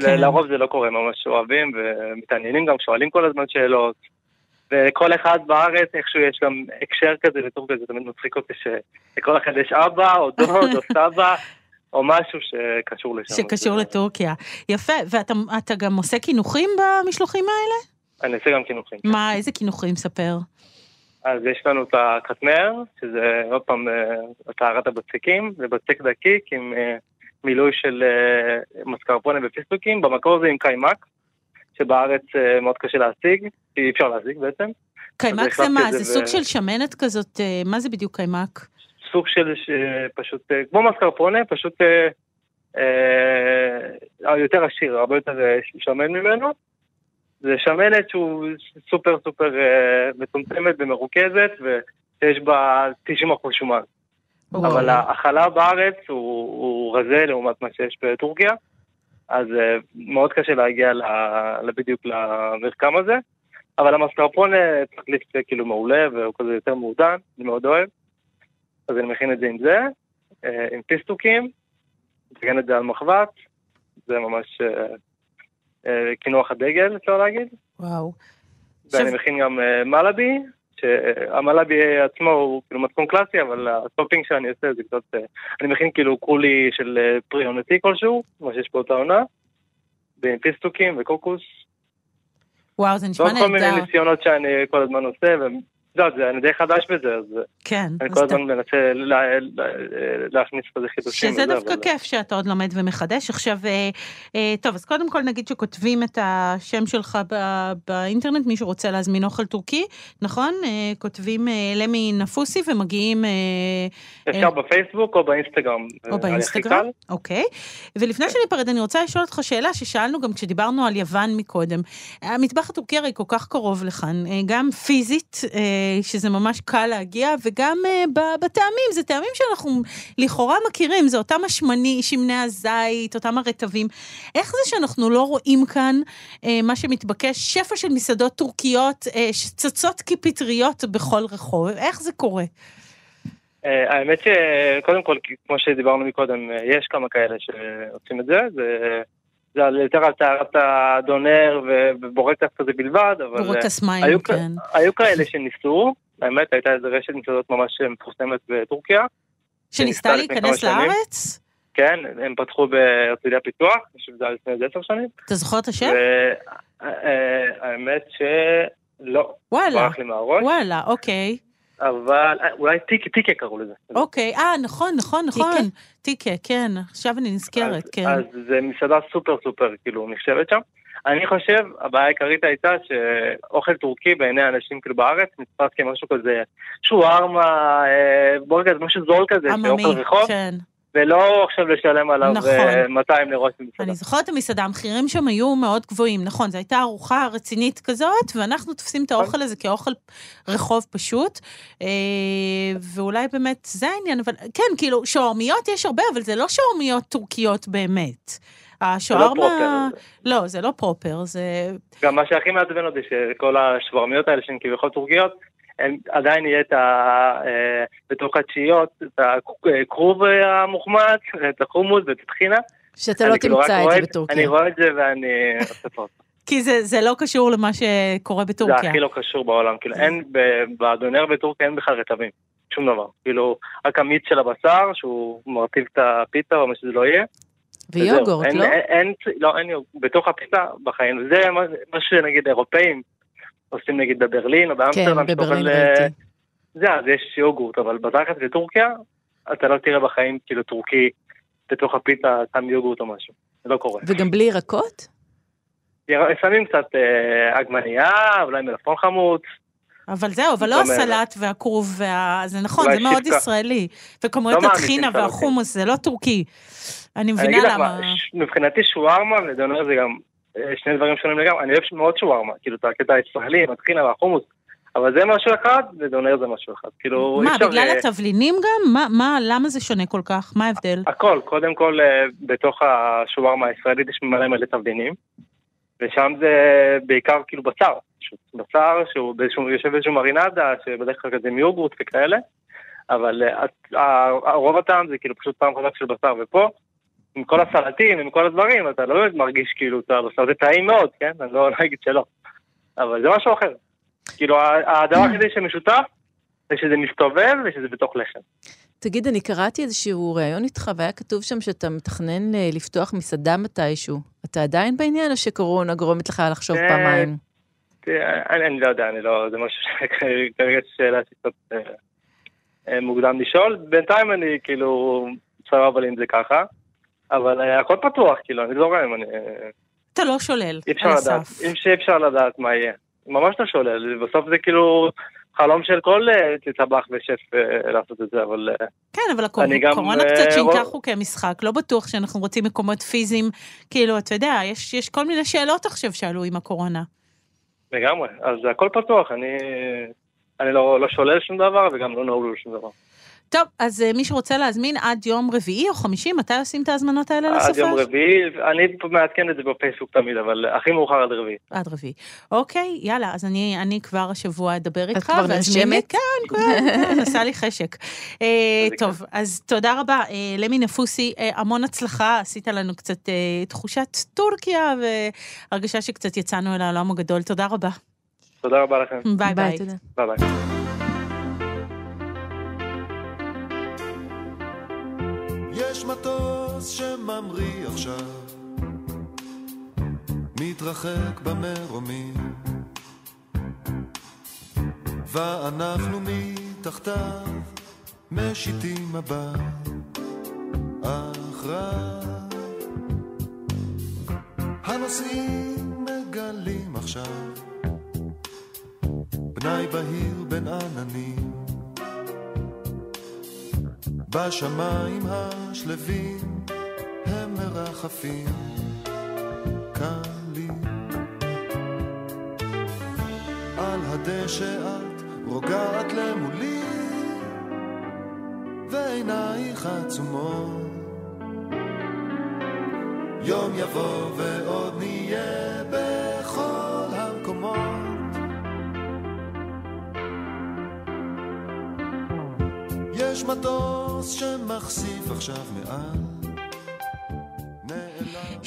כן. לרוב זה לא קורה ממש אוהבים, ומתעניינים גם, שואלים כל הזמן שאלות, וכל אחד בארץ איכשהו יש גם הקשר כזה לטורקיה, זה תמיד מצחיק אותי שלכל אחד יש אבא, או דוד, או סבא, או משהו שקשור לשם. שקשור אה, לטורקיה. יפה, ואתה אתה גם עושה קינוחים במשלוחים האלה? אני עושה גם קינוחים. מה, איזה קינוחים? ספר. אז יש לנו את הקטמר, שזה עוד פעם אה, טהרת הבצקים, זה בצק דקיק עם אה, מילוי של אה, מסקרפונה ופיסטוקים, במקור זה עם קיימק, שבארץ אה, מאוד קשה להשיג, אי אפשר להשיג בעצם. קיימק זה מה? זה זה ב- סוג של שמנת כזאת, אה, מה זה בדיוק קיימק? סוג של ש- פשוט, אה, כמו מסקרפונה, פשוט אה, אה, יותר עשיר, הרבה יותר אה, שמן ממנו. זה שמנת שהוא סופר סופר אה, מצומצמת ומרוכזת, ויש בה 90% שומן. אבל החלב בארץ הוא, הוא רזה לעומת מה שיש בטורקיה, אז אה, מאוד קשה להגיע בדיוק למרקם הזה. אבל המסקרפון אה, תחליף אה, כאילו מעולה, והוא כזה יותר מעודן, אני מאוד אוהב. אז אני מכין את זה עם זה, אה, עם פיסטוקים, מתגן את זה על מחבת, זה ממש אה, אה, קינוח הדגל, אפשר להגיד. וואו. ואני עכשיו- מכין גם מלאבי, שהמלאבי עצמו הוא כאילו מתכון קלאסי, אבל ה topping שאני עושה זה קצת... אני מכין כאילו קולי של פרי עונתי כלשהו, מה שיש באותה עונה, ועם פיסטוקים וקוקוס, וואו, זה נשמע ועוד כל מיני נהדר. ניסיונות שאני כל הזמן עושה, יודעת, זה- אני די חדש בזה, אז כן. אני כל אתה- הזמן מנסה לה- לה- להכניס כזה חידושים. שזה וזה, דווקא אבל- כיף שאתה עוד לומד ומחדש. עכשיו, אה, אה, טוב, אז קודם כל נגיד שכותבים את השם שלך ב- באינטרנט, מי שרוצה להזמין אוכל טורקי, נכון? אה, כותבים אה, למי נפוסי ומגיעים... אה, אפשר בפייסבוק או באינסטגרם. או לי הכי באינסטגרם. אוקיי. ולפני שניפרד, אני רוצה לשאול אותך שאלה ששאלנו גם כשדיברנו על יוון מקודם. המטבח הטורקי הרי כל כך קרוב לכאן, אה, גם פיזית, אה, שזה ממש קל להגיע, וגם אה, ב- בטעמים, זה טעמים שאנחנו לכאורה מכירים, זה אותם השמני, שמני הזית, אותם הרטבים. איך זה שאנחנו לא רואים כאן אה, מה שמתבקש, שפע של מסעדות טורקיות אה, שצצות כפטריות בכל רחוב? איך זה קורה? אה, האמת שקודם כל, כמו שדיברנו מקודם, אה, יש כמה כאלה שעושים את זה, זה... זה יותר על טהרת הדונר ובורקס כזה בלבד, אבל... אה, בורקס מים, היו, כ- כן. היו כאלה שניסו, האמת הייתה איזה רשת מסעדות ממש מפורסמת בטורקיה, שניסתה להיכנס. לארץ? כן, הם פתחו בהרצליה פיתוח, אני חושב שזה היה לפני איזה עשר שנים, אתה זוכר את השם? והאמת שלא, וואלה, ברח לי מהראש, וואלה, אוקיי. אבל אה, אולי טיקה, טיקה קראו לזה. אוקיי, אה, נכון, נכון, נכון. טיקה, כן, עכשיו אני נזכרת, כן. אז זה מסעדה סופר סופר כאילו נחשבת שם. אני חושב, הבעיה העיקרית הייתה שאוכל טורקי בעיני אנשים כאילו בארץ נתפס כמשהו כזה שווארמה, אה, בורגז, משהו זול כזה, עממי, שאוכל רחוב, כן. ולא עכשיו לשלם עליו נכון. אה, 200 לירות במסעדה. אני זוכרת את המסעדה, המחירים שם היו מאוד גבוהים, נכון, זו הייתה ארוחה רצינית כזאת, ואנחנו תופסים את האוכל הזה כאוכל רחוב פשוט, אה, ואולי באמת זה העניין, אבל כן, כאילו, שווארמיות יש הרבה, אבל זה לא שווארמיות טורקיות באמת. זה לא השווארמה... פרופר. לא, זה לא פרופר, זה... גם מה שהכי מעצבן אותי, שכל השווארמיות האלה שהן כביכול טורקיות, עדיין יהיה את ה... אה, בתוך התשיעיות, את הכרוב אה, המוחמץ, את החומוס ואת הטחינה. שאתה לא אני כאילו תמצא את רואה זה אני בטורקיה. רואה את זה ואני עושה פה. כי זה, זה לא קשור למה שקורה זה בטורקיה. הכי לא קשור בעולם, כאילו אין, ב- בדונר בטורקיה אין בכלל רטבים, שום דבר. כאילו, רק המיץ של הבשר, שהוא מרטיב את הפיתה או מה שזה לא יהיה. ויוגורט, לא? אין, אין, לא, אין יוגורט, בתוך הפיתה בחיים. זה מה מה שנגיד אירופאים עושים נגיד בברלין או באמסטרדם. כן, בברלין אוכל, אה, ראיתי. זה, אז יש יוגורט, אבל בתכלס בטורקיה, אתה לא תראה בחיים כאילו טורקי בתוך הפיתה שם יוגורט או משהו. זה לא קורה. וגם בלי ירקות? שמים קצת אה, עגבנייה, אולי מלפון חמוץ. אבל זהו, אבל לא הסלט והכרוב, וה... זה נכון, זה מאוד. ישראלי. וכמות לא הטחינה סלטים. והחומוס, זה לא טורקי. אני מבינה למה... מבחינתי שווארמה ודונר זה גם שני דברים שונים לגמרי. אני אוהב מאוד שווארמה, כאילו את הקטע הישראלי, עם הטחינה והחומוס. אבל זה משהו אחד, ודונר זה משהו אחד. כאילו, אי מה, אפשר, בגלל אה, התבלינים גם? מה, מה, למה זה שונה כל כך? מה ההבדל? הכל, קודם כל אה, בתוך השווארמה הישראלית יש מלא מלא תבלינים, ושם זה בעיקר כאילו בשר, בשר שהוא באיזשהו, יושב באיזשהו מרינדה, שבדרך כלל כזה עם יוגורט וכאלה, אבל אה, רוב הטעם זה כאילו פשוט טעם חזק של בשר, ופה, עם כל הסלטים, עם כל הדברים, אתה לא באמת מרגיש כאילו את הבשר, זה טעים מאוד, כן? אני לא אגיד שלא, אבל זה משהו אחר. כאילו הדבר היחידי שמשותף, זה שזה מסתובב ושזה בתוך לחם. תגיד, אני קראתי איזשהו ראיון איתך, והיה כתוב שם שאתה מתכנן אה, לפתוח מסעדה מתישהו. אתה עדיין בעניין, או שקורונה גורמת לך לחשוב אה, פעמיים? אני, לא יודע, אני לא, זה משהו שכרגע שאלה שקצת אה, מוקדם לשאול. בינתיים אני כאילו סבבה לי אם זה ככה, אבל אה, הכל פתוח, כאילו, אני זורם, אני... אה, אתה לא שולל, אי אפשר על לדעת. אי אפשר- לדעת מה יהיה. ממש לא שולל, בסוף זה כאילו חלום של כל טבח ושף אה, לעשות את זה, אבל כן, אבל גם, הקורונה אה, קצת שינתה חוקי משחק, לא בטוח שאנחנו רוצים מקומות פיזיים, כאילו, אתה יודע, יש, יש כל מיני שאלות עכשיו שעלו עם הקורונה. לגמרי. אז הכל פתוח, אני, אני לא, לא שולל שום דבר וגם לא נעול שום דבר. טוב, אז אה, מי שרוצה להזמין עד יום רביעי או חמישי, מתי עושים את ההזמנות האלה לסופש? עד יום רביעי, אני מעדכן את זה בפייסבוק תמיד, אבל הכי מאוחר עד רביעי. עד רביעי. אוקיי, יאללה, אז אני, אני כבר השבוע אדבר איתך. כבר ואזמין- נרשמת? כן, כן, כן, עשה לי חשק. אה, טוב, אז תודה רבה. אה, למי נפוסי, אה, המון הצלחה, עשית לנו קצת אה, תחושת טורקיה והרגשה שקצת יצאנו אל העולם הגדול. תודה רבה. תודה רבה לכם. ביי ביי. תודה. ביי ביי. יש מטוס שממריא עכשיו, מתרחק במרומים, ואנחנו מתחתיו משיתים מבט אחריו. הנוסעים מגלים עכשיו. פנאי בהיר בין עננים בשמיים השלווים הם מרחפים קלים. על הדשא את רוגעת למולי ועינייך עצומות. יום יבוא ועוד נהיה בכל המקומות. יש מטוס שמחשיף עכשיו מעל.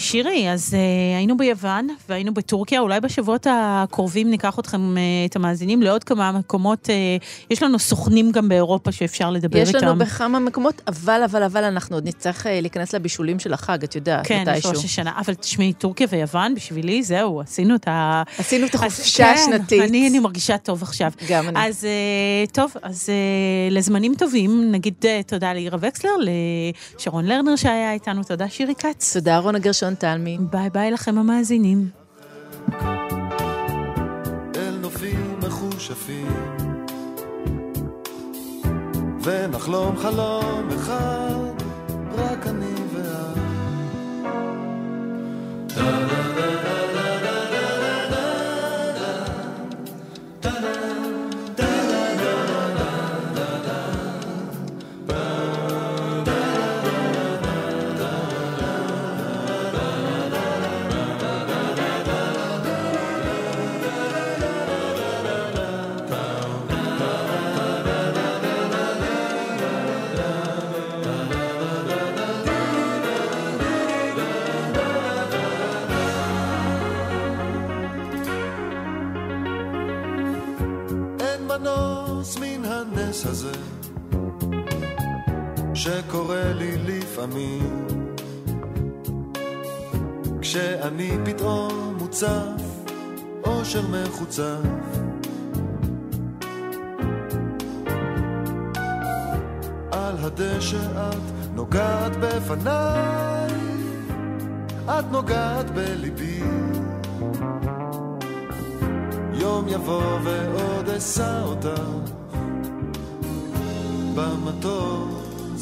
שירי, אז uh, היינו ביוון והיינו בטורקיה, אולי בשבועות הקרובים ניקח אתכם, uh, את המאזינים, לעוד כמה מקומות. Uh, יש לנו סוכנים גם באירופה שאפשר לדבר יש איתם. לנו בכמה מקומות, אבל, אבל, אבל אנחנו עוד נצטרך אה, להיכנס לבישולים של החג, את יודעת, כן, יש מתישהו. ראש השנה. אבל תשמעי, טורקיה ויוון, בשבילי, זהו, עשינו את ה... עשינו את אז החופשה כן, השנתית. אני, אני מרגישה טוב עכשיו. גם אני. אז אה, טוב, אז אה, לזמנים טובים, נגיד אה, תודה לאירה וקסלר, לשרון לרנר שהיה איתנו, תודה שירי כץ. תודה, רונה גרשון תלמי. ביי ביי לכם המאזינים. אל נופים מחושפים ונחלום חלום אחד רק אני ואת הנס הזה שקורה לי לפעמים. כשאני פתאום מוצף אושר מחוצף. על הדשא את נוגעת בפניי את נוגעת בליבי. יום יבוא ועוד אשא אותך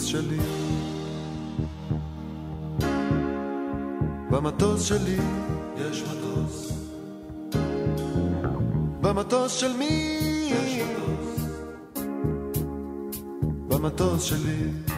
שלי. במטוס שלי יש מטוס. במטוס של מי? יש מטוס. במטוס שלי. של